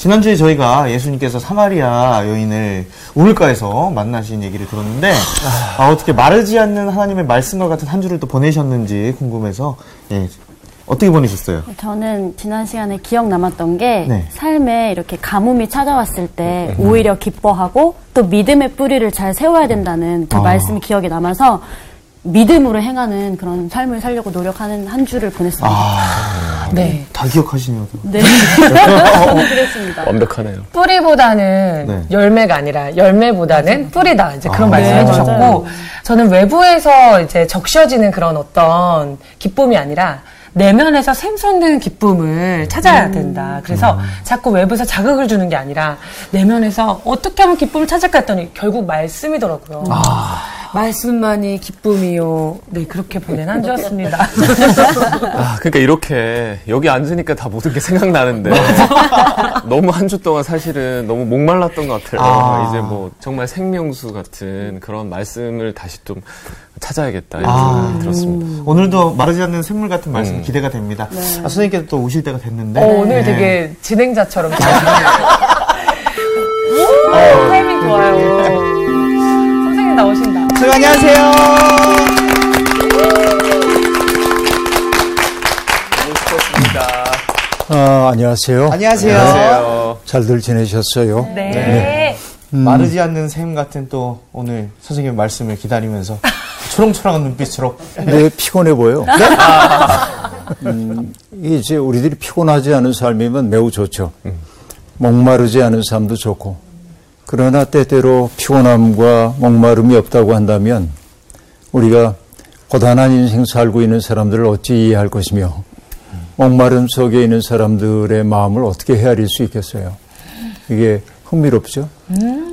지난주에 저희가 예수님께서 사마리아 여인을 우물가에서 만나신 얘기를 들었는데 아, 어떻게 마르지 않는 하나님의 말씀과 같은 한 주를 또 보내셨는지 궁금해서 예, 어떻게 보내셨어요? 저는 지난 시간에 기억 남았던 게 네. 삶에 이렇게 가뭄이 찾아왔을 때 오히려 기뻐하고 또 믿음의 뿌리를 잘 세워야 된다는 그 아. 말씀이 기억에 남아서 믿음으로 행하는 그런 삶을 살려고 노력하는 한 주를 보냈습니다. 아, 네. 다 기억하시네요. 네. 그랬습니다. 완벽하네요. 뿌리보다는 네. 열매가 아니라 열매보다는 뿌리다. 이제 그런 아, 말씀 네, 해주셨고, 맞아요. 저는 외부에서 이제 적셔지는 그런 어떤 기쁨이 아니라 내면에서 샘솟는 기쁨을 찾아야 된다. 그래서 자꾸 외부에서 자극을 주는 게 아니라 내면에서 어떻게 하면 기쁨을 찾을까 했더니 결국 말씀이더라고요. 말씀만이 기쁨이요. 네, 그렇게 보낸 한 주였습니다. 아, 그러니까 이렇게 여기 앉으니까 다 모든 게 생각나는데 너무 한 주 동안 사실은 너무 목말랐던 것 같아요. 아. 이제 뭐 정말 생명수 같은 그런 말씀을 다시 좀 찾아야겠다 이런 아. 생각이 들었습니다. 오늘도 마르지 않는 샘물 같은 말씀 음. 기대가 됩니다. 아, 선생님께서 또 오실 때가 됐는데 어, 오늘 네. 되게 진행자처럼 잘. 오, 타이밍 좋아요. 선생님 나오신다. 선생님 안녕하세요. 아, 안녕하세요. 안녕하세요. 안녕하세요. 잘들 지내셨어요? 네. 마르지 않는 샘 같은 또 오늘 선생님 말씀을 기다리면서 초롱초롱한 눈빛으로 네, 피곤해 보여. 음, 이게 이제 우리들이 피곤하지 않은 삶이면 매우 좋죠. 목마르지 않은 삶도 좋고. 그러나 때때로 피곤함과 목마름이 없다고 한다면 우리가 고단한 인생 살고 있는 사람들을 어찌 이해할 것이며 목마름 속에 있는 사람들의 마음을 어떻게 헤아릴 수 있겠어요. 이게 흥미롭죠.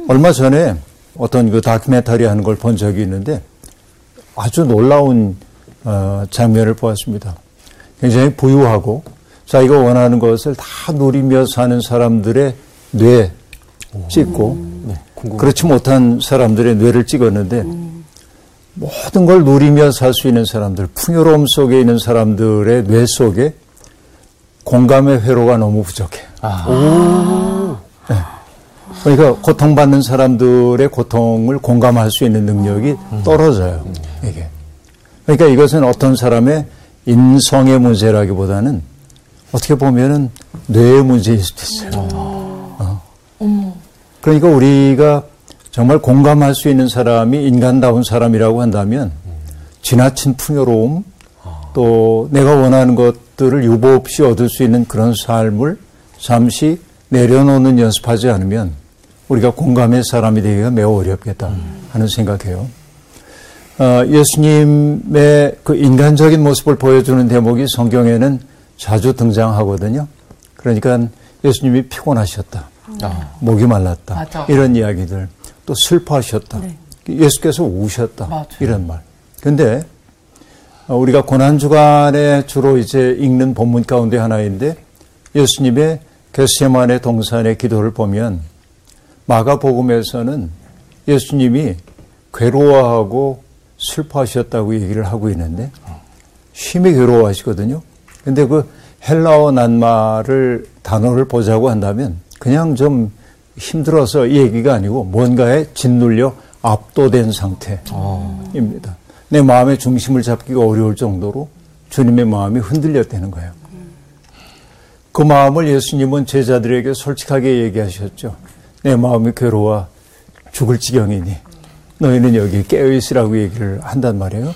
얼마 전에 어떤 그 다큐멘터리 하는 걸 본 적이 있는데 아주 놀라운 어, 장면을 보았습니다. 굉장히 부유하고 자기가 원하는 것을 다 누리며 사는 사람들의 뇌 찍고 그렇지 못한 사람들의 뇌를 찍었는데 모든 걸 누리며 살 수 있는 사람들, 풍요로움 속에 있는 사람들의 뇌 속에 공감의 회로가 너무 부족해. 네. 그러니까 고통받는 사람들의 고통을 공감할 수 있는 능력이 떨어져요. 이게. 그러니까 이것은 어떤 사람의 인성의 문제라기보다는 어떻게 보면은 뇌의 문제일 수도 있어요. 어. 그러니까 우리가 정말 공감할 수 있는 사람이 인간다운 사람이라고 한다면 지나친 풍요로움 또 내가 원하는 것들을 유보 없이 얻을 수 있는 그런 삶을 잠시 내려놓는 연습하지 않으면 우리가 공감의 사람이 되기가 매우 어렵겠다 하는 생각해요. 어, 예수님의 그 인간적인 모습을 보여주는 대목이 성경에는 자주 등장하거든요. 그러니까 예수님이 피곤하셨다. 목이 말랐다. 맞아. 이런 이야기들. 또 슬퍼하셨다. 예수께서 우셨다. 맞아. 이런 말. 근데 어, 우리가 고난주간에 주로 이제 읽는 본문 가운데 하나인데 예수님의 겟세만의 동산의 기도를 보면 마가복음에서는 예수님이 괴로워하고 슬퍼하셨다고 얘기를 하고 있는데 심히 괴로워하시거든요. 근데 그 헬라어 낱말을 단어를 보자고 한다면 그냥 좀 힘들어서 이 얘기가 아니고 뭔가에 짓눌려 압도된 상태입니다. 내 마음의 중심을 잡기가 어려울 정도로 주님의 마음이 흔들렸다는 거예요. 그 마음을 예수님은 제자들에게 솔직하게 얘기하셨죠. 내 마음이 괴로워 죽을 지경이니 너희는 여기 깨어 있으라고 얘기를 한단 말이에요.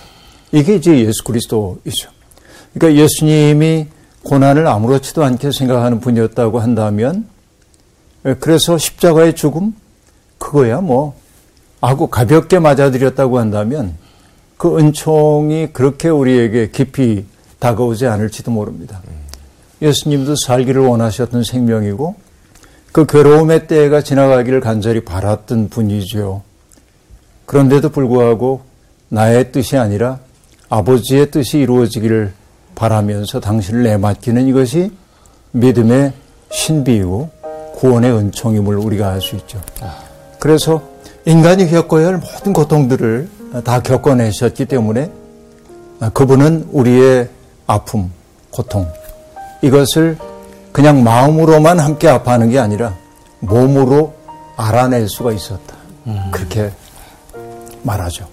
이게 이제 예수 그리스도이죠. 그러니까 예수님이 고난을 아무렇지도 않게 생각하는 분이었다고 한다면 그래서 십자가의 죽음 그거야 뭐 하고 가볍게 맞아들였다고 한다면 그 은총이 그렇게 우리에게 깊이 다가오지 않을지도 모릅니다. 예수님도 살기를 원하셨던 생명이고 그 괴로움의 때가 지나가기를 간절히 바랐던 분이죠. 그런데도 불구하고 나의 뜻이 아니라 아버지의 뜻이 이루어지기를 바라면서 당신을 내맡기는 이것이 믿음의 신비이고 구원의 은총임을 우리가 알 수 있죠. 그래서 인간이 겪어야 할 모든 고통들을 다 겪어내셨기 때문에 그분은 우리의 아픔, 고통, 이것을 그냥 마음으로만 함께 아파하는 게 아니라 몸으로 알아낼 수가 있었다. 그렇게 말하죠.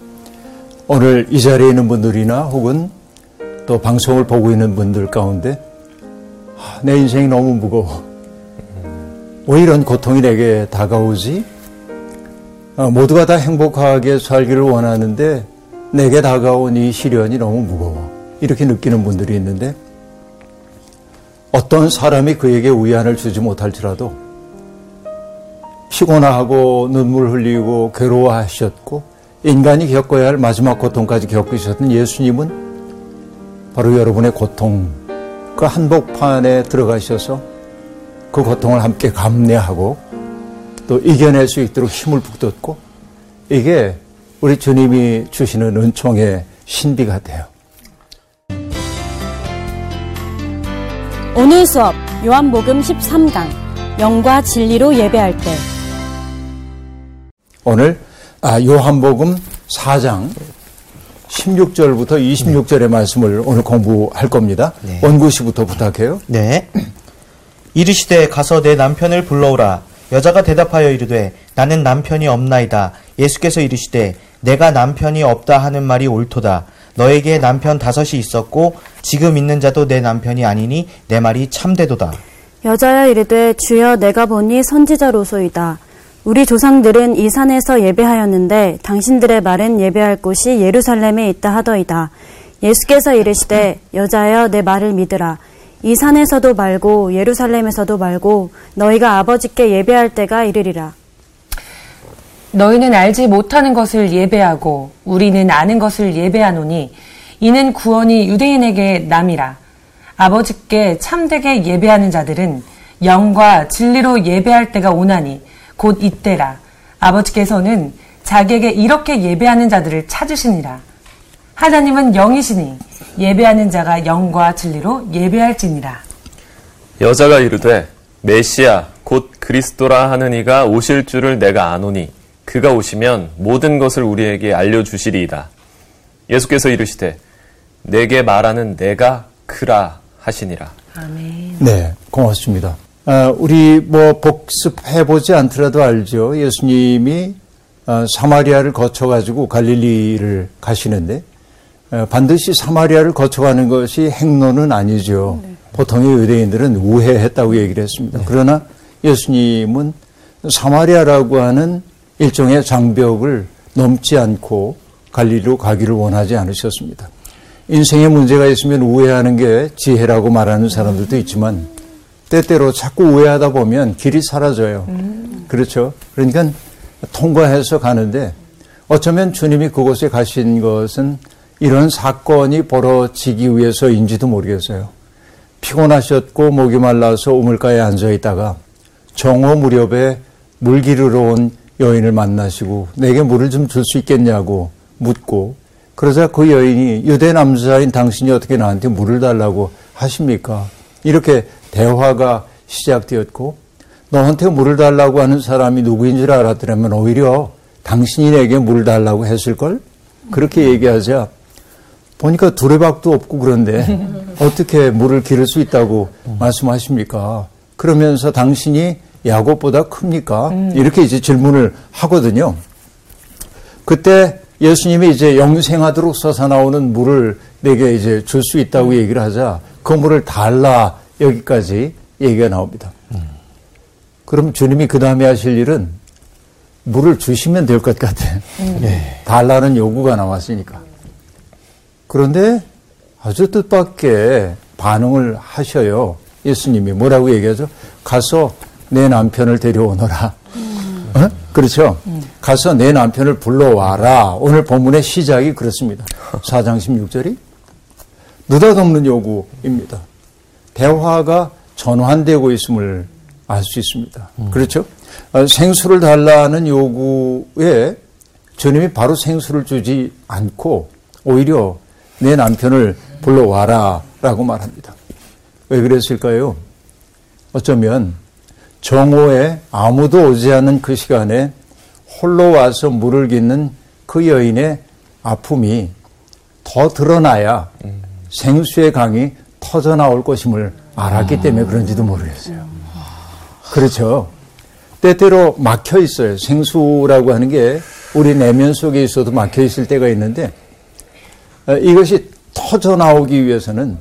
오늘 이 자리에 있는 분들이나 혹은 또 방송을 보고 있는 분들 가운데 아, 내 인생이 너무 무거워. 왜 이런 고통이 내게 다가오지? 어, 모두가 다 행복하게 살기를 원하는데 내게 다가온 이 시련이 너무 무거워. 이렇게 느끼는 분들이 있는데 어떤 사람이 그에게 위안을 주지 못할지라도 피곤하고 눈물 흘리고 괴로워하셨고 인간이 겪어야 할 마지막 고통까지 겪으셨던 예수님은 바로 여러분의 고통 그 한복판에 들어가셔서 그 고통을 함께 감내하고 또 이겨낼 수 있도록 힘을 북돋고 이게 우리 주님이 주시는 은총의 신비 같아요. 오늘 수업 요한복음 13강 영과 진리로 예배할 때 오늘 아, 요한복음 4장 16절부터 26절의 말씀을 오늘 공부할 겁니다. 네. 원구시부터 부탁해요. 네. 이르시되 가서 내 남편을 불러오라. 여자가 대답하여 이르되 나는 남편이 없나이다. 예수께서 이르시되 내가 남편이 없다 하는 말이 옳도다. 너에게 남편 다섯이 있었고 지금 있는 자도 내 남편이 아니니 내 말이 참되도다. 여자야 이르되 주여 내가 보니 선지자로소이다. 우리 조상들은 이 산에서 예배하였는데 당신들의 말은 예배할 곳이 예루살렘에 있다 하더이다. 예수께서 이르시되 여자여 내 말을 믿으라. 이 산에서도 말고 예루살렘에서도 말고 너희가 아버지께 예배할 때가 이르리라. 너희는 알지 못하는 것을 예배하고 우리는 아는 것을 예배하노니 이는 구원이 유대인에게 남이라. 아버지께 참되게 예배하는 자들은 영과 진리로 예배할 때가 오나니 곧 이때라. 아버지께서는 자기에게 이렇게 예배하는 자들을 찾으시니라. 하나님은 영이시니 예배하는 자가 영과 진리로 예배할지니라. 여자가 이르되 메시아 곧 그리스도라 하는 이가 오실 줄을 내가 아노니 그가 오시면 모든 것을 우리에게 알려 주시리이다. 예수께서 이르시되 내게 말하는 내가 그라 하시니라. 아멘. 네, 고맙습니다. 아, 우리 뭐 복습해 보지 않더라도 알죠. 예수님이 아, 사마리아를 거쳐가지고 갈릴리를 가시는데 아, 반드시 사마리아를 거쳐가는 것이 행로는 아니죠. 보통의 유대인들은 우회했다고 얘기를 했습니다. 그러나 예수님은 사마리아라고 하는 일종의 장벽을 넘지 않고 갈릴리로 가기를 원하지 않으셨습니다. 인생에 문제가 있으면 우회하는 게 지혜라고 말하는 사람들도 있지만 때때로 자꾸 우회하다 보면 길이 사라져요. 그렇죠. 그러니까 통과해서 가는데 어쩌면 주님이 그곳에 가신 것은 이런 사건이 벌어지기 위해서인지도 모르겠어요. 피곤하셨고 목이 말라서 우물가에 앉아 있다가 정오 무렵에 물 기르러 온 여인을 만나시고 내게 물을 좀 줄 수 있겠냐고 묻고 그러자 그 여인이 유대 남자인 당신이 어떻게 나한테 물을 달라고 하십니까? 이렇게 대화가 시작되었고 너한테 물을 달라고 하는 사람이 누구인 줄 알았더라면 오히려 당신이 내게 물을 달라고 했을걸? 그렇게 얘기하자 보니까 두레박도 없고 그런데 어떻게 물을 기를 수 있다고 말씀하십니까? 그러면서 당신이 야곱보다 큽니까? 이렇게 이제 질문을 하거든요. 그때 예수님이 이제 영생하도록 솟아나오는 물을 내게 이제 줄 수 있다고 얘기를 하자 그 물을 달라 여기까지 얘기가 나옵니다. 그럼 주님이 그 다음에 하실 일은 물을 주시면 될 것 같아. 네. 달라는 요구가 나왔으니까. 그런데 아주 뜻밖의 반응을 하셔요. 예수님이 뭐라고 얘기하죠? 가서 내 남편을 데려오너라. 어? 그렇죠? 가서 내 남편을 불러와라. 오늘 본문의 시작이 그렇습니다. 4장 16절이 느닷없는 요구입니다. 대화가 전환되고 있음을 알 수 있습니다. 그렇죠? 어, 생수를 달라는 요구에 주님이 바로 생수를 주지 않고 오히려 내 남편을 불러와라 라고 말합니다. 왜 그랬을까요? 어쩌면 정오에 아무도 오지 않는 그 시간에 홀로 와서 물을 깃는 그 여인의 아픔이 더 드러나야 생수의 강이 터져 나올 것임을 알았기 때문에 그런지도 모르겠어요. 그렇죠. 때때로 막혀 있어요. 생수라고 하는 게 우리 내면 속에 있어도 막혀 있을 때가 있는데 어, 이것이 터져 나오기 위해서는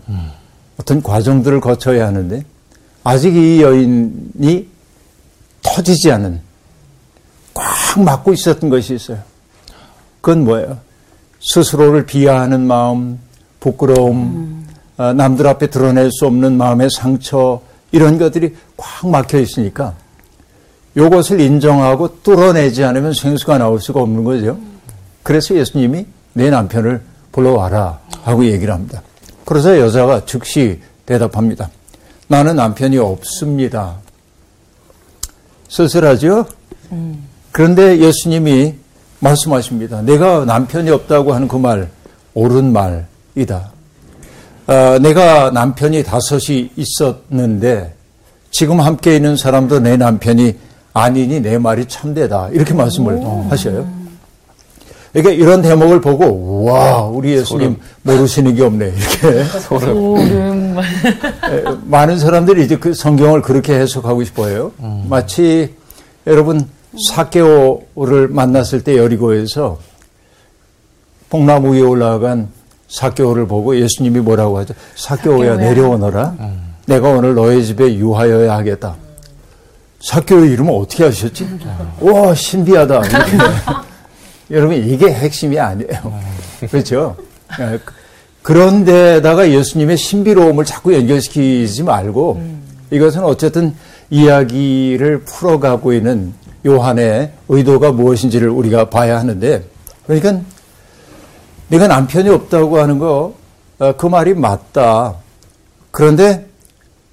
어떤 과정들을 거쳐야 하는데 아직 이 여인이 터지지 않은 꽉 막고 있었던 것이 있어요. 그건 뭐예요? 스스로를 비하하는 마음, 부끄러움, 어, 남들 앞에 드러낼 수 없는 마음의 상처 이런 것들이 꽉 막혀 있으니까 이것을 인정하고 뚫어내지 않으면 생수가 나올 수가 없는 거죠. 그래서 예수님이 내 남편을 불러와라 하고 얘기를 합니다. 그래서 여자가 즉시 대답합니다. 나는 남편이 없습니다. 쓸쓸하죠? 그런데 예수님이 말씀하십니다. 내가 남편이 없다고 하는 그 말, 옳은 말이다. 어, 내가 남편이 다섯이 있었는데 지금 함께 있는 사람도 내 남편이 아니니 내 말이 참되다. 이렇게 말씀을 하셔요. 그러니까 이런 대목을 보고 와 우리 예수님 모르시는 게 없네 이렇게 소름. 에, 많은 사람들이 이제 그 성경을 그렇게 해석하고 싶어요. 마치 여러분 사케오를 만났을 때 여리고에서 폭나무 위에 올라간 사케오를 보고 예수님이 뭐라고 하죠? 사케오야. 내려오너라. 내가 오늘 너의 집에 유하여야 하겠다. 사케오 이름은 어떻게 하셨지? 와 신비하다. 여러분 이게 핵심이 아니에요. 그렇죠? 예, 그- 그런데다가 예수님의 신비로움을 자꾸 연결시키지 말고 이것은 어쨌든 이야기를 풀어가고 있는 요한의 의도가 무엇인지를 우리가 봐야 하는데 그러니까 내가 남편이 없다고 하는 거 그 말이 맞다. 그런데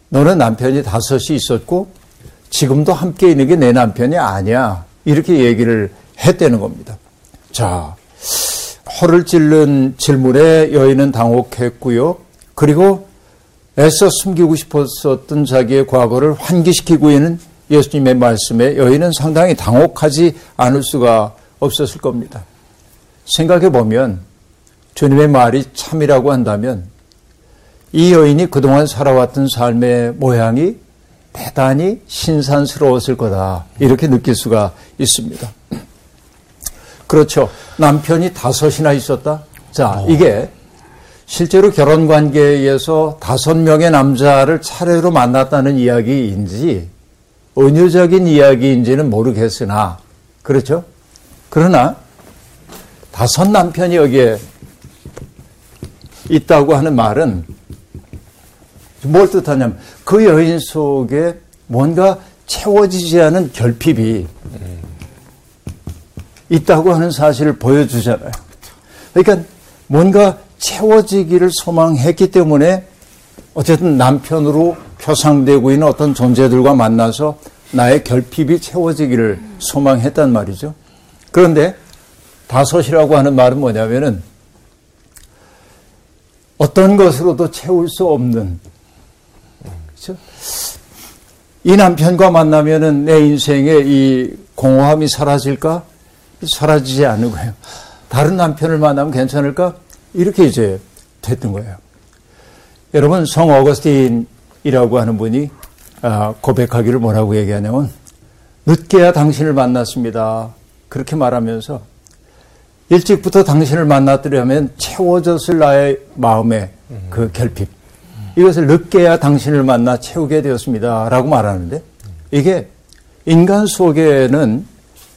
너는 남편이 다섯이 있었고 지금도 함께 있는 게 내 남편이 아니야. 이렇게 얘기를 했다는 겁니다. 자, 허를 찔른 질문에 여인은 당혹했고요. 그리고 애써 숨기고 싶었었던 자기의 과거를 환기시키고 있는 예수님의 말씀에 여인은 상당히 당혹하지 않을 수가 없었을 겁니다. 생각해 보면 주님의 말이 참이라고 한다면 이 여인이 그동안 살아왔던 삶의 모양이 대단히 신산스러웠을 거다. 이렇게 느낄 수가 있습니다. 그렇죠. 남편이 다섯이나 있었다. 자, 이게 실제로 결혼 관계에서 다섯 명의 남자를 차례로 만났다는 이야기인지 은유적인 이야기인지는 모르겠으나 그렇죠? 그러나 다섯 남편이 여기에 있다고 하는 말은 뭘 뜻하냐면 그 여인 속에 뭔가 채워지지 않은 결핍이 있다고 하는 사실을 보여주잖아요. 그러니까 뭔가 채워지기를 소망했기 때문에 어쨌든 남편으로 표상되고 있는 어떤 존재들과 만나서 나의 결핍이 채워지기를 소망했단 말이죠. 그런데 다섯이라고 하는 말은 뭐냐면은 어떤 것으로도 채울 수 없는 그렇죠? 이 남편과 만나면은 내 인생의 이 공허함이 사라질까? 사라지지 않는 거예요. 다른 남편을 만나면 괜찮을까? 이렇게 이제 됐던 거예요. 여러분, 성 어거스틴이라고 하는 분이 아, 고백하기를 뭐라고 얘기하냐면, 늦게야 당신을 만났습니다. 그렇게 말하면서, 일찍부터 당신을 만났더라면 채워졌을 나의 마음의 그 결핍. 이것을 늦게야 당신을 만나 채우게 되었습니다. 라고 말하는데, 이게 인간 속에는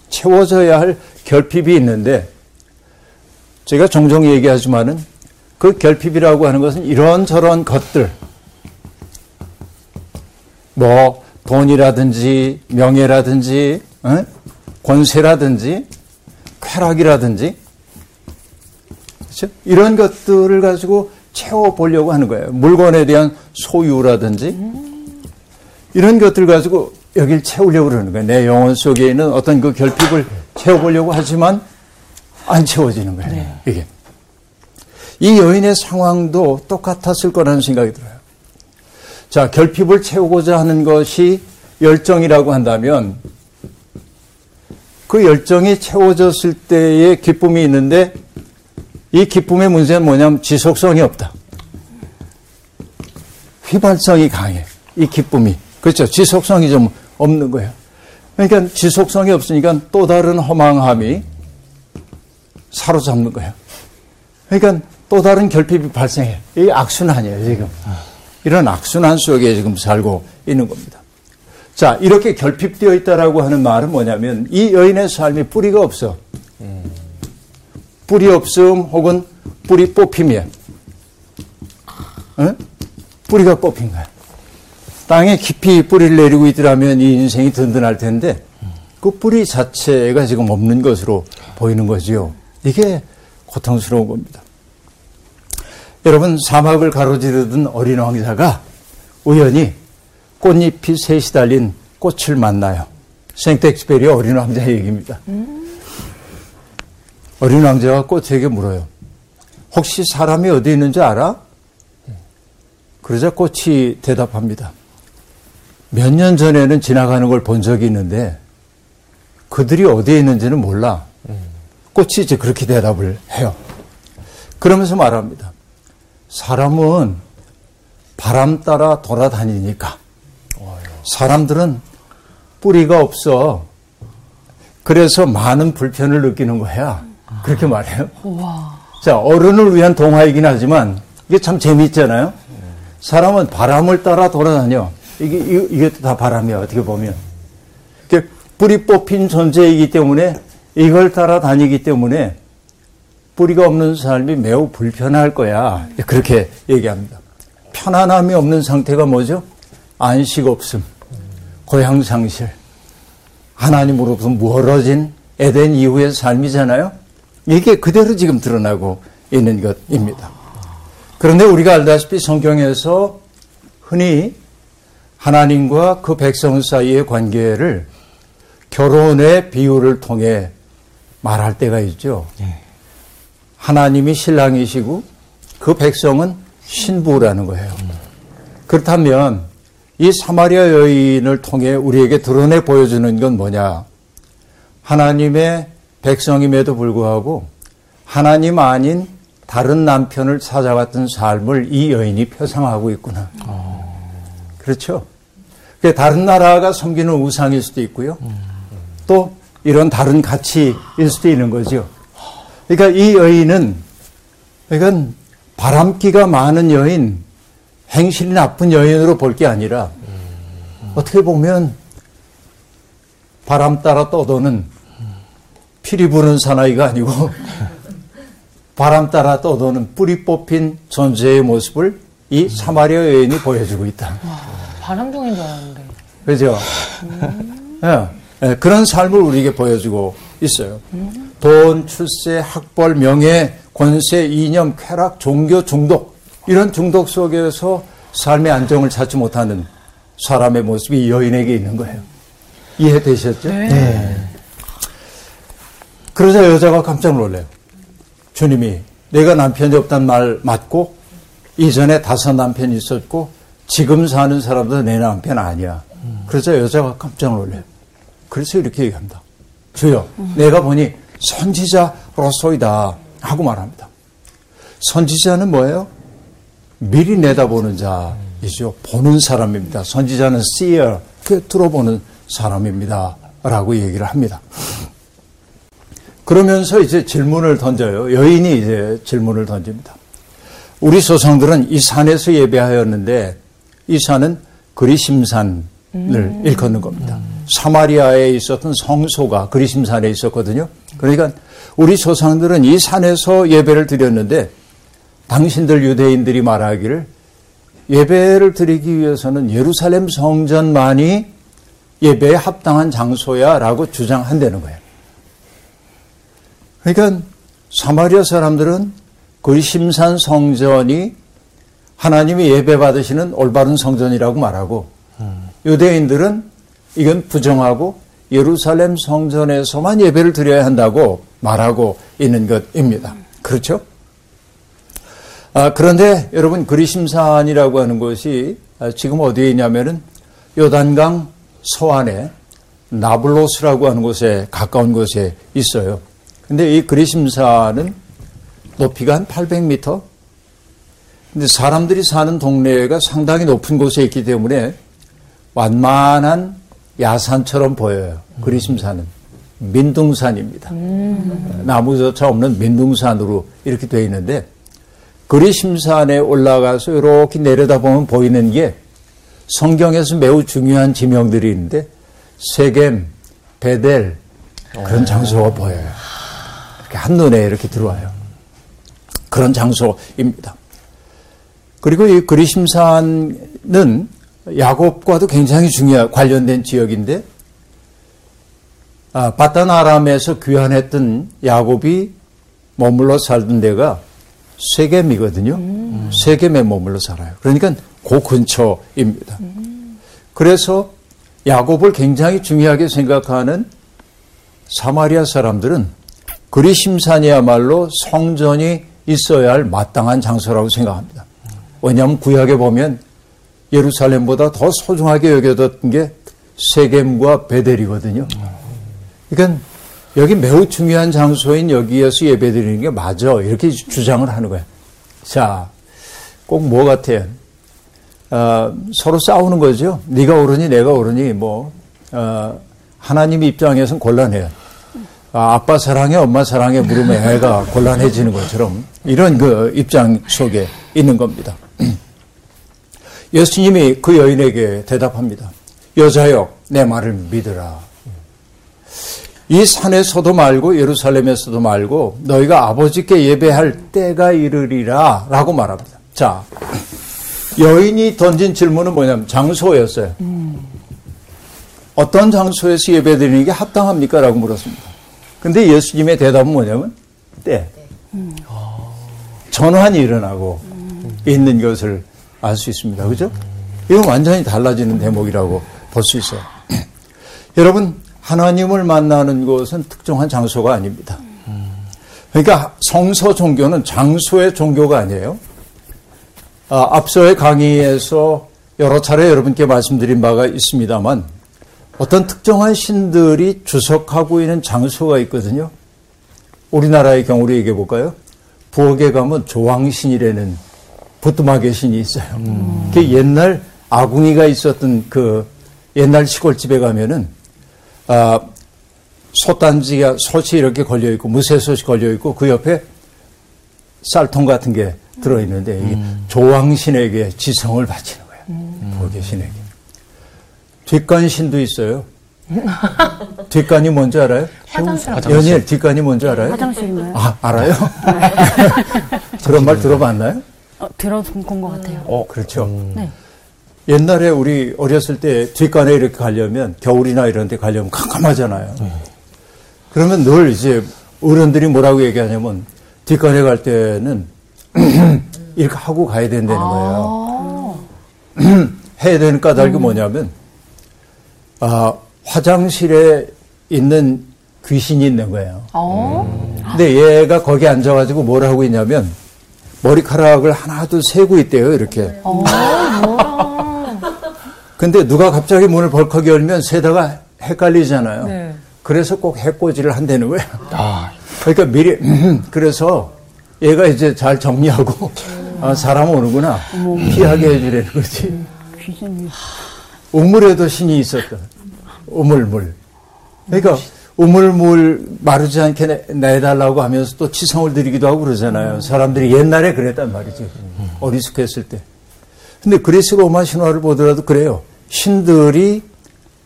채워져야 할 결핍이 있는데, 제가 종종 얘기하지만은 그 결핍이라고 하는 것은 이런저런 것들, 뭐, 돈이라든지, 명예라든지, 어? 권세라든지, 쾌락이라든지, 그렇죠? 이런 것들을 가지고 채워보려고 하는 거예요. 물건에 대한 소유라든지, 이런 것들 가지고 여길 채우려고 그러는 거예요. 내 영혼 속에 있는 어떤 그 결핍을 채워보려고 하지만 안 채워지는 거예요. 이게. 이 여인의 상황도 똑같았을 거라는 생각이 들어요. 자, 결핍을 채우고자 하는 것이 열정이라고 한다면 그 열정이 채워졌을 때의 기쁨이 있는데 이 기쁨의 문제는 뭐냐면 지속성이 없다. 휘발성이 강해. 이 기쁨이. 그렇죠. 지속성이 좀 없는 거예요. 그러니까 지속성이 없으니까 또 다른 허망함이 사로잡는 거예요. 그러니까 또 다른 결핍이 발생해. 이 악순환이에요, 지금. 이런 악순환 속에 지금 살고 있는 겁니다. 자, 이렇게 결핍되어 있다라고 하는 말은 뭐냐면 이 여인의 삶이 뿌리가 없어. 뿌리 없음 혹은 뿌리 뽑힘이야. 어? 뿌리가 뽑힌 거야. 땅에 깊이 뿌리를 내리고 있더라면 이 인생이 든든할 텐데 그 뿌리 자체가 지금 없는 것으로 보이는 거지요. 이게 고통스러운 겁니다. 여러분 사막을 가로지르던 어린 왕자가 우연히 꽃잎이 셋이 달린 꽃을 만나요. 생텍스페리의 어린 왕자 얘기입니다. 어린 왕자가 꽃에게 물어요. 혹시 사람이 어디 있는지 알아? 그러자 꽃이 대답합니다. 몇 년 전에는 지나가는 걸 본 적이 있는데 그들이 어디에 있는지는 몰라. 꽃이 이제 그렇게 대답을 해요. 그러면서 말합니다. 사람은 바람 따라 돌아다니니까 사람들은 뿌리가 없어. 그래서 많은 불편을 느끼는 거야. 그렇게 말해요. 자, 어른을 위한 동화이긴 하지만 이게 참 재미있잖아요. 사람은 바람을 따라 돌아다녀. 이게, 이- 이게 다 바람이야, 어떻게 보면. 뿌리 뽑힌 존재이기 때문에 이걸 따라 다니기 때문에 뿌리가 없는 삶이 매우 불편할 거야. 그렇게 얘기합니다. 편안함이 없는 상태가 뭐죠? 안식 없음, 고향 상실, 하나님으로부터 멀어진 에덴 이후의 삶이잖아요. 이게 그대로 지금 드러나고 있는 것입니다. 그런데 우리가 알다시피 성경에서 흔히 하나님과 그 백성 사이의 관계를 결혼의 비유를 통해 말할 때가 있죠. 하나님이 신랑이시고 그 백성은 신부라는 거예요. 그렇다면 이 사마리아 여인을 통해 우리에게 드러내 보여주는 건 뭐냐? 하나님의 백성임에도 불구하고 하나님 아닌 다른 남편을 찾아갔던 삶을 이 여인이 표상하고 있구나. 그렇죠? 그 다른 나라가 섬기는 우상일 수도 있고요. 또 이런 다른 가치일 수도 있는 거죠. 그러니까 이 여인은 이건 바람기가 많은 여인, 행실이 나쁜 여인으로 볼 게 아니라 어떻게 보면 바람 따라 떠도는 피리 부는 사나이가 아니고 바람 따라 떠도는 뿌리 뽑힌 존재의 모습을 이 사마리아 여인이 보여주고 있다. 바람둥이인 줄 알았는데. 그죠? 예, 예, 그런 삶을 우리에게 보여주고 있어요. 돈, 출세, 학벌, 명예, 권세, 이념, 쾌락, 종교, 중독 이런 중독 속에서 삶의 안정을 찾지 못하는 사람의 모습이 이 여인에게 있는 거예요. 이해되셨죠? 네. 그러자 여자가 깜짝 놀래요. 주님이 내가 남편이 없단 말 맞고 이전에 다섯 남편이 있었고 지금 사는 사람도 내 남편 아니야. 그러자 여자가 깜짝 놀래요. 그래서 이렇게 얘기합니다. 주여, 내가 보니 선지자로서이다 하고 말합니다. 선지자는 뭐예요? 미리 내다보는 자이죠. 보는 사람입니다. 선지자는 seer, 그 들어보는 사람입니다. 라고 얘기를 합니다. 그러면서 이제 질문을 던져요. 여인이 이제 질문을 던집니다. 우리 조상들은 이 산에서 예배하였는데 이 산은 그리심산을 일컫는 겁니다. 사마리아에 있었던 성소가 그리심산에 있었거든요. 그러니까 우리 조상들은 이 산에서 예배를 드렸는데 당신들 유대인들이 말하기를 예배를 드리기 위해서는 예루살렘 성전만이 예배에 합당한 장소야라고 주장한다는 거예요. 그러니까 사마리아 사람들은 그리심산 성전이 하나님이 예배 받으시는 올바른 성전이라고 말하고 유대인들은 이건 부정하고 예루살렘 성전에서만 예배를 드려야 한다고 말하고 있는 것입니다. 그렇죠? 아, 그런데 여러분 그리심산이라고 하는 것이 아, 지금 어디에 있냐면은 요단강 서안에 나블로스라고 하는 곳에 가까운 곳에 있어요. 근데 이 그리심산은 높이가 한 800m, 근데 사람들이 사는 동네가 상당히 높은 곳에 있기 때문에 완만한 야산처럼 보여요. 그리심산은 민둥산입니다. 나무조차 없는 민둥산으로 이렇게 되어 있는데 그리심산에 올라가서 이렇게 내려다보면 보이는 게 성경에서 매우 중요한 지명들이 있는데 세겜, 베델 그런 장소가 보여요. 이렇게 한눈에 이렇게 들어와요. 그런 장소입니다. 그리고 이 그리심산은 야곱과도 굉장히 중요한 관련된 지역인데 아, 바단 아람에서 귀환했던 야곱이 머물러 살던 데가 세겜이거든요. 음. 세겜에 머물러 살아요. 그러니까 그 근처입니다. 음. 그래서 야곱을 굉장히 중요하게 생각하는 사마리아 사람들은 그리심산이야말로 성전이 있어야 할 마땅한 장소라고 생각합니다. 왜냐하면 구약에 보면 예루살렘보다 더 소중하게 여겨졌던 게 세겜과 베델이거든요. 그러니까 여기 매우 중요한 장소인 여기에서 예배드리는 게 맞아. 이렇게 주장을 하는 거예요. 자, 꼭 뭐 같아요? 어, 서로 싸우는 거죠. 네가 옳으니 내가 옳으니 뭐 어, 하나님 입장에서는 곤란해요. 아, 아빠 사랑해, 엄마 사랑해 물으면 애가 곤란해지는 것처럼 이런 그 입장 속에 있는 겁니다. 예수님이 그 여인에게 대답합니다. 여자여, 내 말을 믿으라. 이 산에서도 말고 예루살렘에서도 말고 너희가 아버지께 예배할 때가 이르리라 라고 말합니다. 자, 여인이 던진 질문은 뭐냐면 장소였어요. 어떤 장소에서 예배 드리는 게 합당합니까? 라고 물었습니다. 근데 예수님의 대답은 뭐냐면 때. 전환이 일어나고 있는 것을 알 수 있습니다. 그죠? 이건 완전히 달라지는 대목이라고 볼 수 있어요. 여러분, 하나님을 만나는 곳은 특정한 장소가 아닙니다. 그러니까 성서 종교는 장소의 종교가 아니에요. 아, 앞서의 강의에서 여러 차례 여러분께 말씀드린 바가 있습니다만 어떤 특정한 신들이 주석하고 있는 장소가 있거든요. 우리나라의 경우로 얘기해 볼까요? 부엌에 가면 조왕신이라는 부뚜막의 신이 있어요. 음. 그 옛날 아궁이가 있었던 그 옛날 시골집에 가면은 아, 솥단지가 솥이 이렇게 걸려 있고 무쇠솥이 걸려 있고 그 옆에 쌀통 같은 게 들어 있는데 음. 조왕신에게 지성을 바치는 거예요. 음. 부엌의 신에게. 뒷간신도 있어요. 뒷간이 뭔지 알아요? 화장실. 연일 뒷간이 뭔지 알아요? 화장실인가요? 아, 알아요? 그런 말 들어봤나요? 어, 들어본 것 같아요. 어, 그렇죠. 음. 네. 옛날에 우리 어렸을 때 뒷간에 이렇게 가려면 겨울이나 이런 데 가려면 깜깜하잖아요. 네. 그러면 늘 이제 어른들이 뭐라고 얘기하냐면 뒷간에 갈 때는 이렇게 하고 가야 된다는 거예요. 아~ 해야 되는 까닭이 음. 뭐냐면 아, 화장실에 있는 귀신이 있는 거예요. 어? 근데 얘가 거기 앉아가지고 뭘 하고 있냐면 머리카락을 하나 둘 세고 있대요 이렇게. 어, 근데 누가 갑자기 문을 벌컥 열면 세다가 헷갈리잖아요. 네. 그래서 꼭 해코지를 한다는 거예요. 아. 그러니까 미리 그래서 얘가 이제 잘 정리하고 아, 사람 오는구나 피하게 해주려는 거지. 귀신이. 우물에도 신이 있었다. 우물물. 그러니까 우물물 마르지 않게 내 달라고 하면서 또 치성을 드리기도 하고 그러잖아요. 사람들이 옛날에 그랬단 말이죠. 어리숙했을 때. 근데 그리스 로마 신화를 보더라도 그래요. 신들이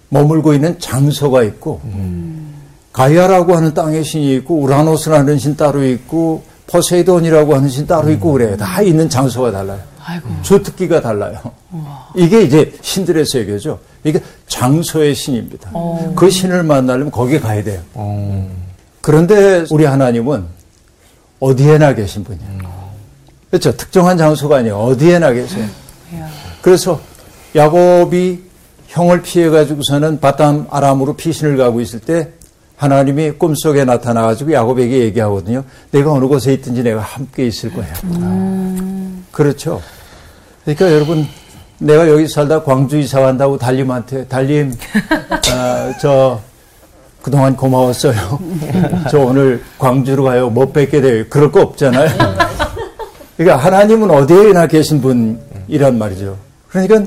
머물고 있는 장소가 있고, 음. 가이아라고 하는 땅의 신이 있고, 우라노스라는 신 따로 있고, 포세이돈이라고 하는 신 따로 있고 그래요. 다 있는 장소가 달라요. 아이고. 주특기가 달라요. 우와. 이게 이제 신들의 세계죠. 이게 장소의 신입니다. 어. 그 신을 만나려면 거기에 가야 돼요. 어. 그런데 우리 하나님은 어디에나 계신 분이에요. 음. 그렇죠. 특정한 장소가 아니에요. 어디에나 계세요. 그래서 야곱이 형을 피해 가지고서는 바담 아람으로 피신을 가고 있을 때 하나님이 꿈속에 나타나 가지고 야곱에게 얘기하거든요. 내가 어느 곳에 있든지 내가 함께 있을 거야. 음. 그렇죠. 그러니까 여러분 내가 여기 살다 광주 이사 간다고 달님한테 달님 아, 저 그동안 고마웠어요. 저 오늘 광주로 가요. 못 뵙게 돼요. 그럴 거 없잖아요. 그러니까 하나님은 어디에나 계신 분이란 말이죠. 그러니까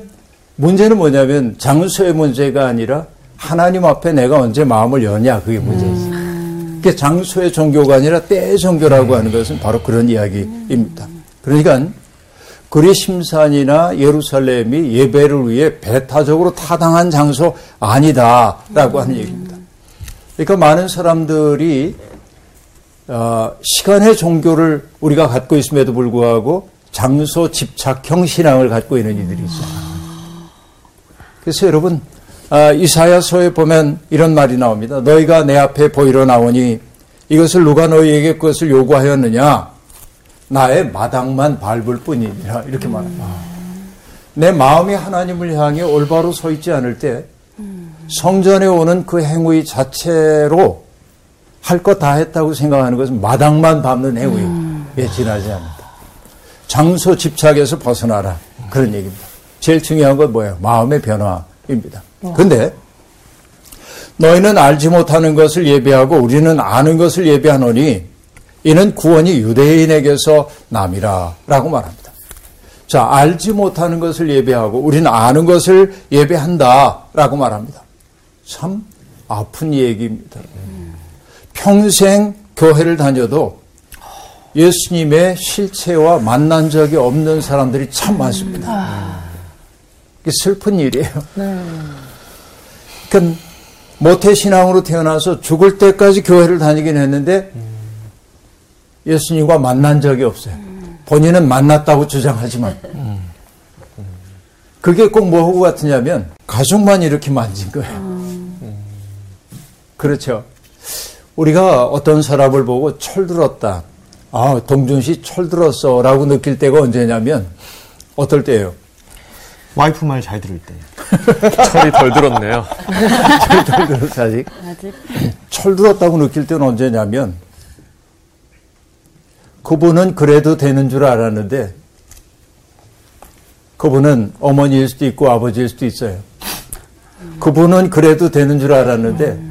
문제는 뭐냐면 장소의 문제가 아니라 하나님 앞에 내가 언제 마음을 여냐 그게 문제지. 그게 장소의 종교가 아니라 때의 종교라고 하는 것은 바로 그런 이야기입니다. 그러니까 그리심산이나 예루살렘이 예배를 위해 배타적으로 타당한 장소 아니다라고 하는 얘기입니다. 그러니까 많은 사람들이 어, 시간의 종교를 우리가 갖고 있음에도 불구하고 장소 집착형 신앙을 갖고 있는 이들이 있어요. 그래서 여러분 아, 이사야서에 보면 이런 말이 나옵니다. 너희가 내 앞에 보이러 나오니 이것을 누가 너희에게 그것을 요구하였느냐? 나의 마당만 밟을 뿐이니라 이렇게 말합니다. 내 마음이 하나님을 향해 올바로 서 있지 않을 때 성전에 오는 그 행위 자체로 할 것 다 했다고 생각하는 것은 마당만 밟는 행위에 지나지 않는다. 장소 집착에서 벗어나라. 그런 얘기입니다. 제일 중요한 건 뭐예요? 마음의 변화입니다. 근데 너희는 알지 못하는 것을 예배하고 우리는 아는 것을 예배하노니 이는 구원이 유대인에게서 남이라 라고 말합니다. 자, 알지 못하는 것을 예배하고 우리는 아는 것을 예배한다 라고 말합니다. 참 아픈 얘기입니다. 평생 교회를 다녀도 예수님의 실체와 만난 적이 없는 사람들이 참 많습니다. 이게 슬픈 일이에요. 그러니까 모태신앙으로 태어나서 죽을 때까지 교회를 다니긴 했는데 예수님과 만난 적이 없어요. 본인은 만났다고 주장하지만 그게 꼭 뭐하고 같으냐면 가족만 이렇게 만진 거예요. 그렇죠. 우리가 어떤 사람을 보고 철들었다. 아, 동준 씨 철들었어. 라고 느낄 때가 언제냐면 어떨 때예요? 와이프 말 잘 들을 때. 철이 덜 들었네요. 철들었어, 아직. 철들었다고 느낄 때는 언제냐면 그분은 그래도 되는 줄 알았는데 그분은 어머니일 수도 있고 아버지일 수도 있어요. 그분은 그래도 되는 줄 알았는데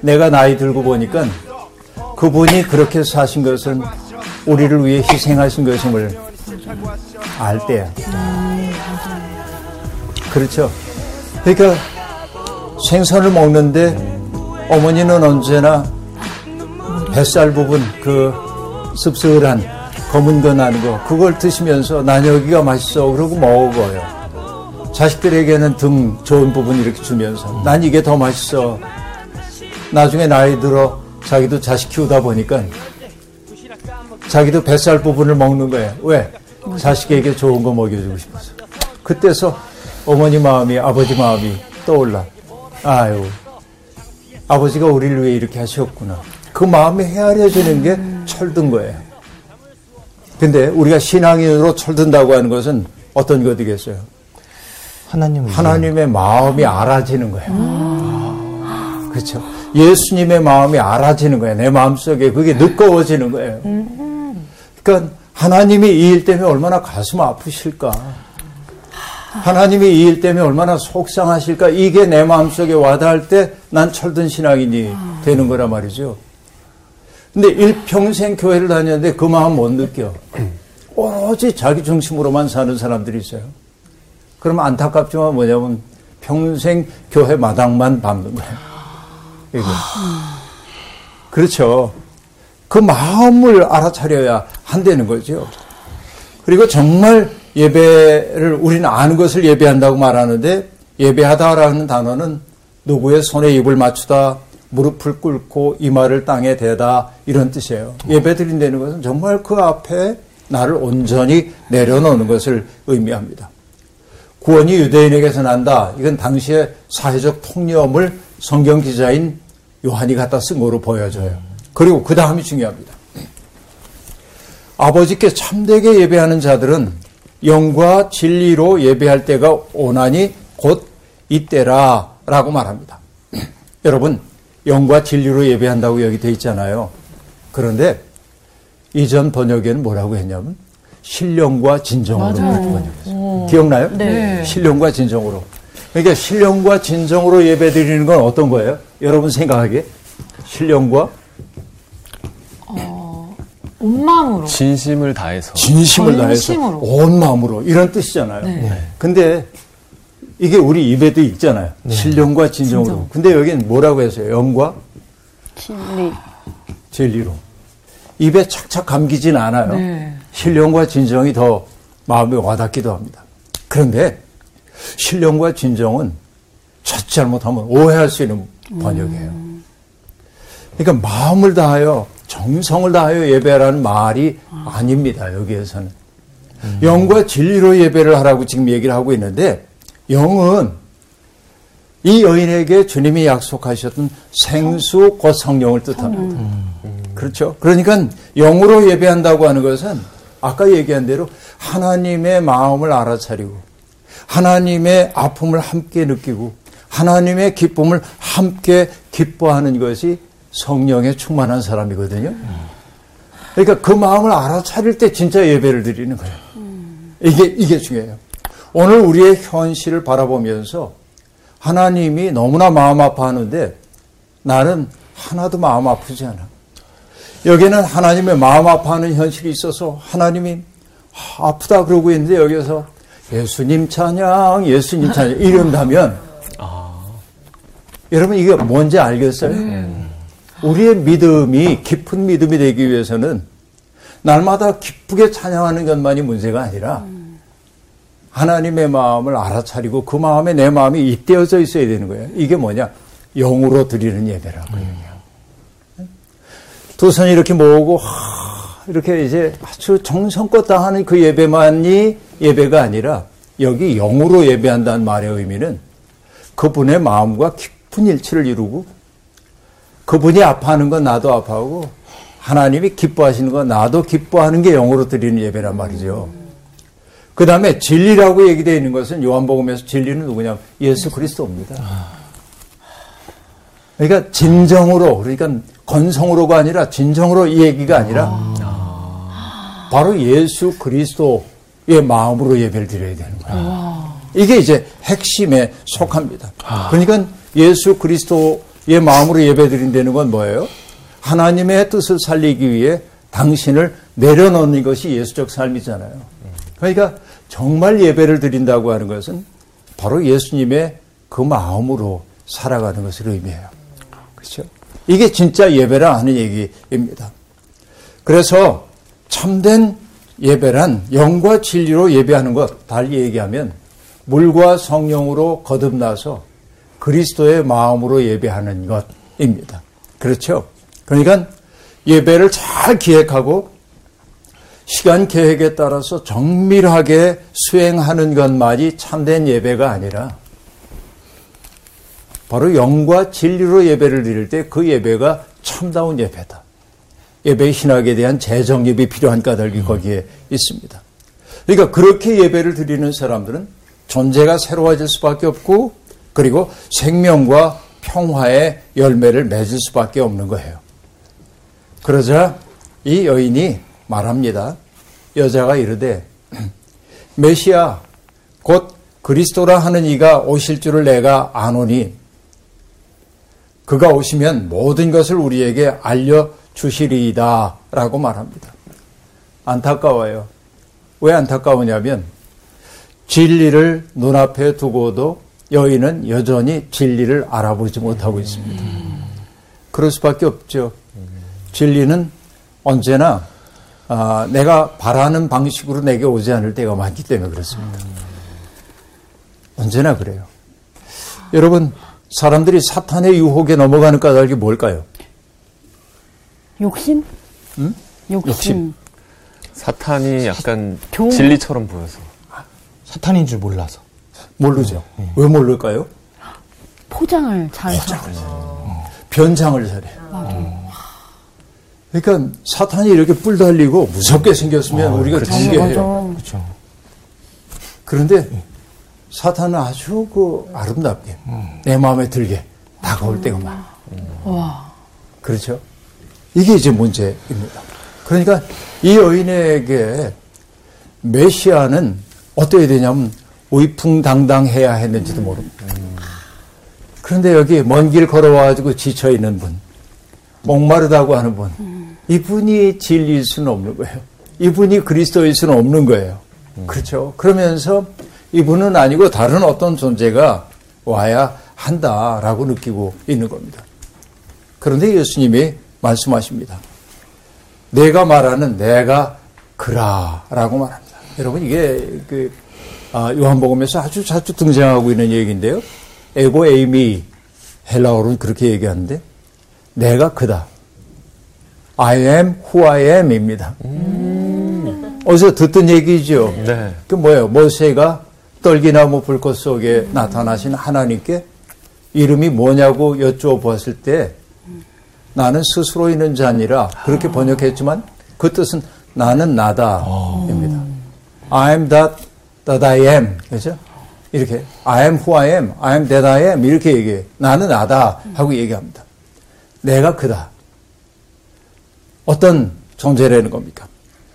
내가 나이 들고 보니까 그분이 그렇게 사신 것은 우리를 위해 희생하신 것임을 알 때야. 그렇죠. 그러니까 생선을 먹는데 어머니는 언제나 뱃살 부분 그 씁쓸한 검은 거 나는 거 그걸 드시면서 난 여기가 맛있어 그러고 먹어요. 자식들에게는 등 좋은 부분 이렇게 주면서 난 이게 더 맛있어. 나중에 나이 들어 자기도 자식 키우다 보니까 자기도 뱃살 부분을 먹는 거예요. 왜? 자식에게 좋은 거 먹여주고 싶어서. 그때서 어머니 마음이 아버지 마음이 떠올라. 아유, 아버지가 우리를 위해 이렇게 하셨구나. 그 마음이 헤아려지는 게 철든 거예요. 근데 우리가 신앙인으로 철든다고 하는 것은 어떤 것이겠어요? 하나님을 하나님의 마음이 알아지는 거예요. 그렇죠. 예수님의 마음이 알아지는 거예요. 내 마음속에 그게 느껴지는 거예요. 그러니까 하나님이 이 일 때문에 얼마나 가슴 아프실까? 하나님이 이 일 때문에 얼마나 속상하실까? 이게 내 마음속에 와닿을 때 난 철든 신앙인이 되는 거란 말이죠. 근데 일평생 교회를 다녔는데 그 마음 못 느껴. 오로지 자기 중심으로만 사는 사람들이 있어요. 그러면 안타깝지만 뭐냐면 평생 교회 마당만 밟는 거예요. 이거. 그렇죠. 그 마음을 알아차려야 한다는 거죠. 그리고 정말 예배를 우리는 아는 것을 예배한다고 말하는데 예배하다라는 단어는 누구의 손에 입을 맞추다 무릎을 꿇고 이마를 땅에 대다 이런 뜻이에요. 예배 드린다는 것은 정말 그 앞에 나를 온전히 내려놓는 것을 의미합니다. 구원이 유대인에게서 난다. 이건 당시의 사회적 통념을 성경 기자인 요한이 갖다 쓴 거로 보여져요. 그리고 그 다음이 중요합니다. 아버지께 참되게 예배하는 자들은 영과 진리로 예배할 때가 오나니 곧 이때라 라고 말합니다. 여러분, 영과 진리로 예배한다고 여기 돼 있잖아요. 그런데 이전 번역에는 뭐라고 했냐면 신령과 진정으로 그렇게 번역했어요. 기억나요? 네. 신령과 진정으로. 그러니까 신령과 진정으로 예배 드리는 건 어떤 거예요? 여러분 생각하기에? 신령과 온 마음으로. 진심을 다해서. 진심을 다해서. 온 마음으로 이런 뜻이잖아요. 네. 근데 이게 우리 입에도 있잖아요. 신령과 진정으로. 진정. 근데 여기는 뭐라고 했어요? 영과 진리. 진리로. 입에 착착 감기진 않아요. 네. 신령과 진정이 더 마음에 와닿기도 합니다. 그런데 신령과 진정은 자칫 잘못하면 오해할 수 있는 번역이에요. 그러니까 마음을 다하여 정성을 다하여 예배라는 말이 아 닙니다. 여기에서는. 영과 진리로 예배를 하라고 지금 얘기를 하고 있는데 영은 이 여인에게 주님이 약속하셨던 생수 곧 성령을 뜻합니다. 그렇죠. 그러니까 영으로 예배한다고 하는 것은 아까 얘기한 대로 하나님의 마음을 알아차리고 하나님의 아픔을 함께 느끼고 하나님의 기쁨을 함께 기뻐하는 것이 성령에 충만한 사람이거든요. 그러니까 그 마음을 알아차릴 때 진짜 예배를 드리는 거예요. 이게 이게 중요해요. 오늘 우리의 현실을 바라보면서 하나님이 너무나 마음 아파하는데 나는 하나도 마음 아프지 않아. 여기는 하나님의 마음 아파하는 현실이 있어서 하나님이 아프다 그러고 있는데 여기서 예수님 찬양, 예수님 찬양 이런다면 여러분 이게 뭔지 알겠어요? 우리의 믿음이 깊은 믿음이 되기 위해서는 날마다 기쁘게 찬양하는 것만이 문제가 아니라 하나님의 마음을 알아차리고 그 마음에 내 마음이 입되어져 있어야 되는 거예요. 이게 뭐냐? 영으로 드리는 예배라고 얘기해요. 두 손이 이렇게 모으고 하, 이렇게 이제 아주 정성껏 다 하는 그 예배만이 예배가 아니라 여기 영으로 예배한다는 말의 의미는 그분의 마음과 깊은 일치를 이루고 그분이 아파하는 건 나도 아파하고 하나님이 기뻐하시는 건 나도 기뻐하는 게 영으로 드리는 예배란 말이죠. 그 다음에 진리라고 얘기되어 있는 것은 요한복음에서 진리는 누구냐? 예수 그리스도입니다. 그러니까 진정으로, 그러니까 건성으로가 아니라 진정으로 이 얘기가 아니라 바로 예수 그리스도의 마음으로 예배를 드려야 되는 거예요. 이게 이제 핵심에 속합니다. 그러니까 예수 그리스도의 마음으로 예배 드린다는 건 뭐예요? 하나님의 뜻을 살리기 위해 당신을 내려놓는 것이 예수적 삶이잖아요. 그러니까 정말 예배를 드린다고 하는 것은 바로 예수님의 그 마음으로 살아가는 것을 의미해요. 그렇죠? 이게 진짜 예배라 하는 얘기입니다. 그래서 참된 예배란 영과 진리로 예배하는 것, 달리 얘기하면 물과 성령으로 거듭나서 그리스도의 마음으로 예배하는 것입니다. 그렇죠? 그러니까 예배를 잘 기획하고 시간 계획에 따라서 정밀하게 수행하는 것만이 참된 예배가 아니라 바로 영과 진리로 예배를 드릴 때 그 예배가 참다운 예배다. 예배 신학에 대한 재정립이 필요한 까닭이 거기에 있습니다. 그러니까 그렇게 예배를 드리는 사람들은 존재가 새로워질 수밖에 없고 그리고 생명과 평화의 열매를 맺을 수밖에 없는 거예요. 그러자 이 여인이 말합니다. 여자가 이르되 메시아 곧 그리스도라 하는 이가 오실 줄을 내가 아노니 그가 오시면 모든 것을 우리에게 알려 주시리이다 라고 말합니다. 안타까워요. 왜 안타까우냐면 진리를 눈앞에 두고도 여인은 여전히 진리를 알아보지 못하고 있습니다. 그럴 수밖에 없죠. 진리는 언제나 아, 내가 바라는 방식으로 내게 오지 않을 때가 많기 때문에 그렇습니다. 언제나 그래요. 여러분, 사람들이 사탄의 유혹에 넘어가는 까닭이 뭘까요? 욕심? 응? 욕심. 욕심. 사탄이 약간 교- 진리처럼 보여서. 사탄인 줄 몰라서. 모르죠. 왜 모를까요? 포장을 잘 해서. 변장을 잘해요. 그러니까 사탄이 이렇게 뿔 달리고 무섭게 생겼으면 우리가 죽게 해요. 그렇죠. 그런데 사탄은 아주 그 아름답게 내 마음에 들게 다가올 때가 많아. 와. 그렇죠? 이게 이제 문제입니다. 그러니까 이 여인에게 메시아는 어떻게 되냐면 위풍당당해야 했는지도 모릅니다. 그런데 여기 먼 길 걸어와가지고 지쳐 있는 분, 목마르다고 하는 분. 이분이 진리일 수는 없는 거예요. 이분이 그리스도일 수는 없는 거예요. 그렇죠. 그러면서 이분은 아니고 다른 어떤 존재가 와야 한다라고 느끼고 있는 겁니다. 그런데 예수님이 말씀하십니다. 내가 말하는 내가 그라라고 말합니다. 여러분 이게 그 아, 요한복음에서 아주 자주 등장하고 있는 얘기인데요. 에고 에이미 헬라어로는 그렇게 얘기하는데 내가 그다. I am who I am입니다. 음. 어디서 듣던 얘기죠. 네. 그 뭐예요? 모세가 떨기나무 불꽃 속에 나타나신 하나님께 이름이 뭐냐고 여쭈어보았을 때 나는 스스로 있는 자니라 그렇게 번역했지만 그 뜻은 나는 나다입니다. I am that, that I am. 그죠? 이렇게 I am who I am, I am that I am 이렇게 얘기해. 나는 나다 하고 얘기합니다. 내가 그다. 어떤 존재라는 겁니까?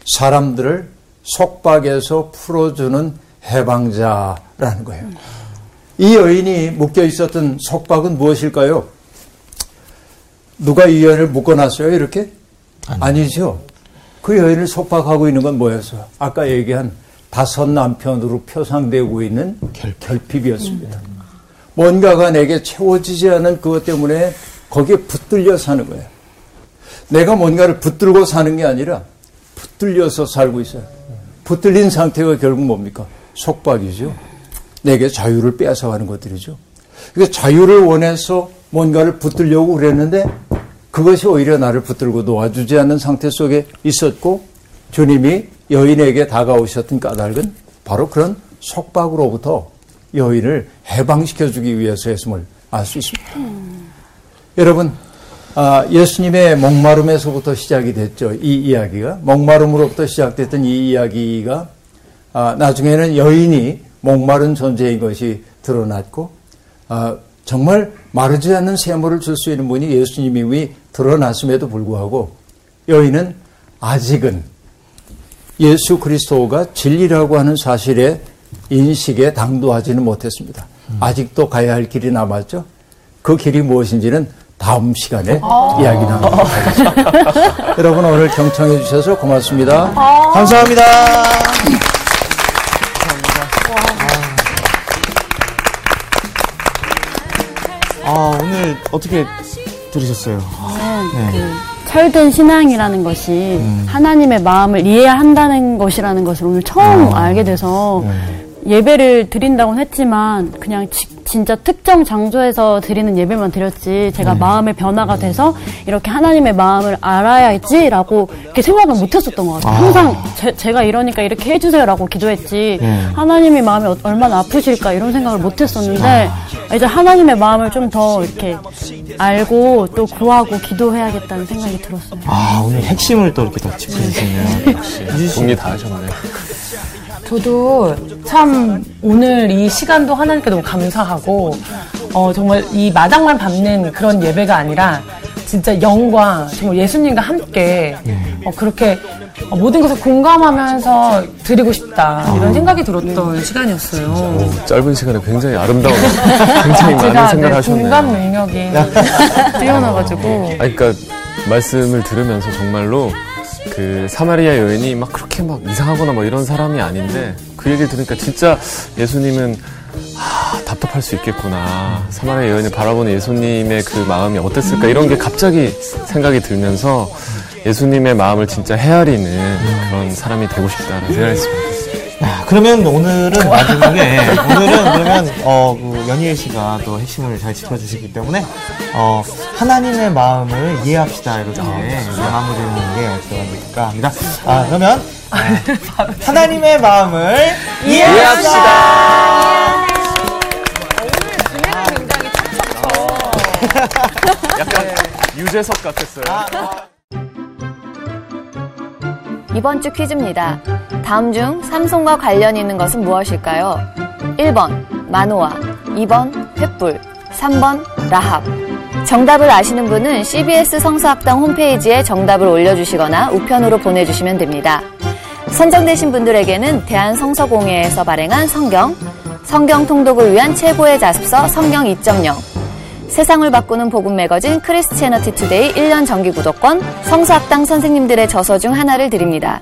사람들을 속박에서 풀어주는 해방자라는 거예요. 이 여인이 묶여 있었던 속박은 무엇일까요? 누가 이 여인을 묶어놨어요, 이렇게? 아니 죠. 그 여인을 속박하고 있는 건 뭐였어요? 아까 얘기한 다섯 남편으로 표상되고 있는 결핍. 이었습니다 뭔가가 내게 채워지지 않은 그것 때문에 거기에 붙들려 사는 거예요. 내가 뭔가를 붙들고 사는 게 아니라 붙들려서 살고 있어요. 붙들린 상태가 결국 뭡니까? 속박이죠. 내게 자유를 빼앗아가는 것들이죠. 그러니까 자유를 원해서 뭔가를 붙들려고 그랬는데 그것이 오히려 나를 붙들고 놓아주지 않는 상태 속에 있었고 주님이 여인에게 다가오셨던 까닭은 바로 그런 속박으로부터 여인을 해방시켜주기 위해서였음을 알 수 있습니다. 음. 여러분, 아, 예수님의 목마름에서부터 시작이 됐죠. 이 이야기가. 목마름으로부터 시작됐던 이 이야기가 아, 나중에는 여인이 목마른 존재인 것이 드러났고 아, 정말 마르지 않는 샘물을 줄 수 있는 분이 예수님이 드러났음에도 불구하고 여인은 아직은 예수 그리스도가 진리라고 하는 사실에 인식에 당도하지는 못했습니다. 아직도 가야 할 길이 남았죠. 그 길이 무엇인지는 다음 시간에 아~ 이야기 나누도록 하겠습니다. 여러분 오늘 경청해 주셔서 고맙습니다. 아~ 감사합니다. 아, 오늘 어떻게 들으셨어요? 네. 그 철든 신앙이라는 것이 음. 하나님의 마음을 이해한다는 것이라는 것을 오늘 처음 아. 알게 돼서 네. 예배를 드린다고는 했지만 그냥 지, 진짜 특정 장소에서 드리는 예배만 드렸지 제가 네. 마음의 변화가 돼서 이렇게 하나님의 마음을 알아야지라고 이렇게 생각을 못했었던 것 같아요. 아. 항상 제, 가 이러니까 이렇게 해주세요라고 기도했지 네. 하나님의 마음이 어, 얼마나 아프실까 이런 생각을 못했었는데 아. 이제 하나님의 마음을 좀 더 이렇게 알고 또 구하고 기도해야겠다는 생각이 들었어요. 아 오늘 핵심을 또 이렇게 더 짚어주시네요. 정리 다 하셨네. 저도 참 오늘 이 시간도 하나님께 너무 감사하고 어, 정말 이 마당만 밟는 그런 예배가 아니라 진짜 영과 정말 예수님과 함께 어, 그렇게 어, 모든 것을 공감하면서 드리고 싶다 이런 생각이 들었던 시간이었어요. 오, 짧은 시간에 굉장히 아름다운, 굉장히 많은 생각을 네, 하셨네요. 공감 능력이 뛰어나가지고. 아, 그러니까 말씀을 들으면서 정말로 그 사마리아 여인이 막 그렇게 막 이상하거나 뭐 이런 사람이 아닌데 그 얘기를 들으니까 진짜 예수님은 아, 답답할 수 있겠구나. 사마리아 여인을 바라보는 예수님의 그 마음이 어땠을까 이런 게 갑자기 생각이 들면서 예수님의 마음을 진짜 헤아리는 그런 사람이 되고 싶다는 생각했습니다. 아, 그러면 오늘은 마지막에 오늘은 그러면 어, 그 연희애 씨가 또 핵심을 잘 짚어주시기 때문에 어, 하나님의 마음을 이해합시다 이렇게 마무리하는 게 어떨까 합니다. 아 그러면 아, 하나님의 마음을 이해합시다. 약간 유재석 같았어요. 아, 이번 주 퀴즈입니다. 다음 중 삼손과 관련 있는 것은 무엇일까요? 1번 마노아, 2번 횃불, 3번 라합. 정답을 아시는 분은 CBS 성서학당 홈페이지에 정답을 올려주시거나 우편으로 보내주시면 됩니다. 선정되신 분들에게는 대한성서공회에서 발행한 성경, 성경 통독을 위한 최고의 자습서 성경 2.0, 세상을 바꾸는 복음 매거진 Christianity Today 1년 정기 구독권, 성서학당 선생님들의 저서 중 하나를 드립니다.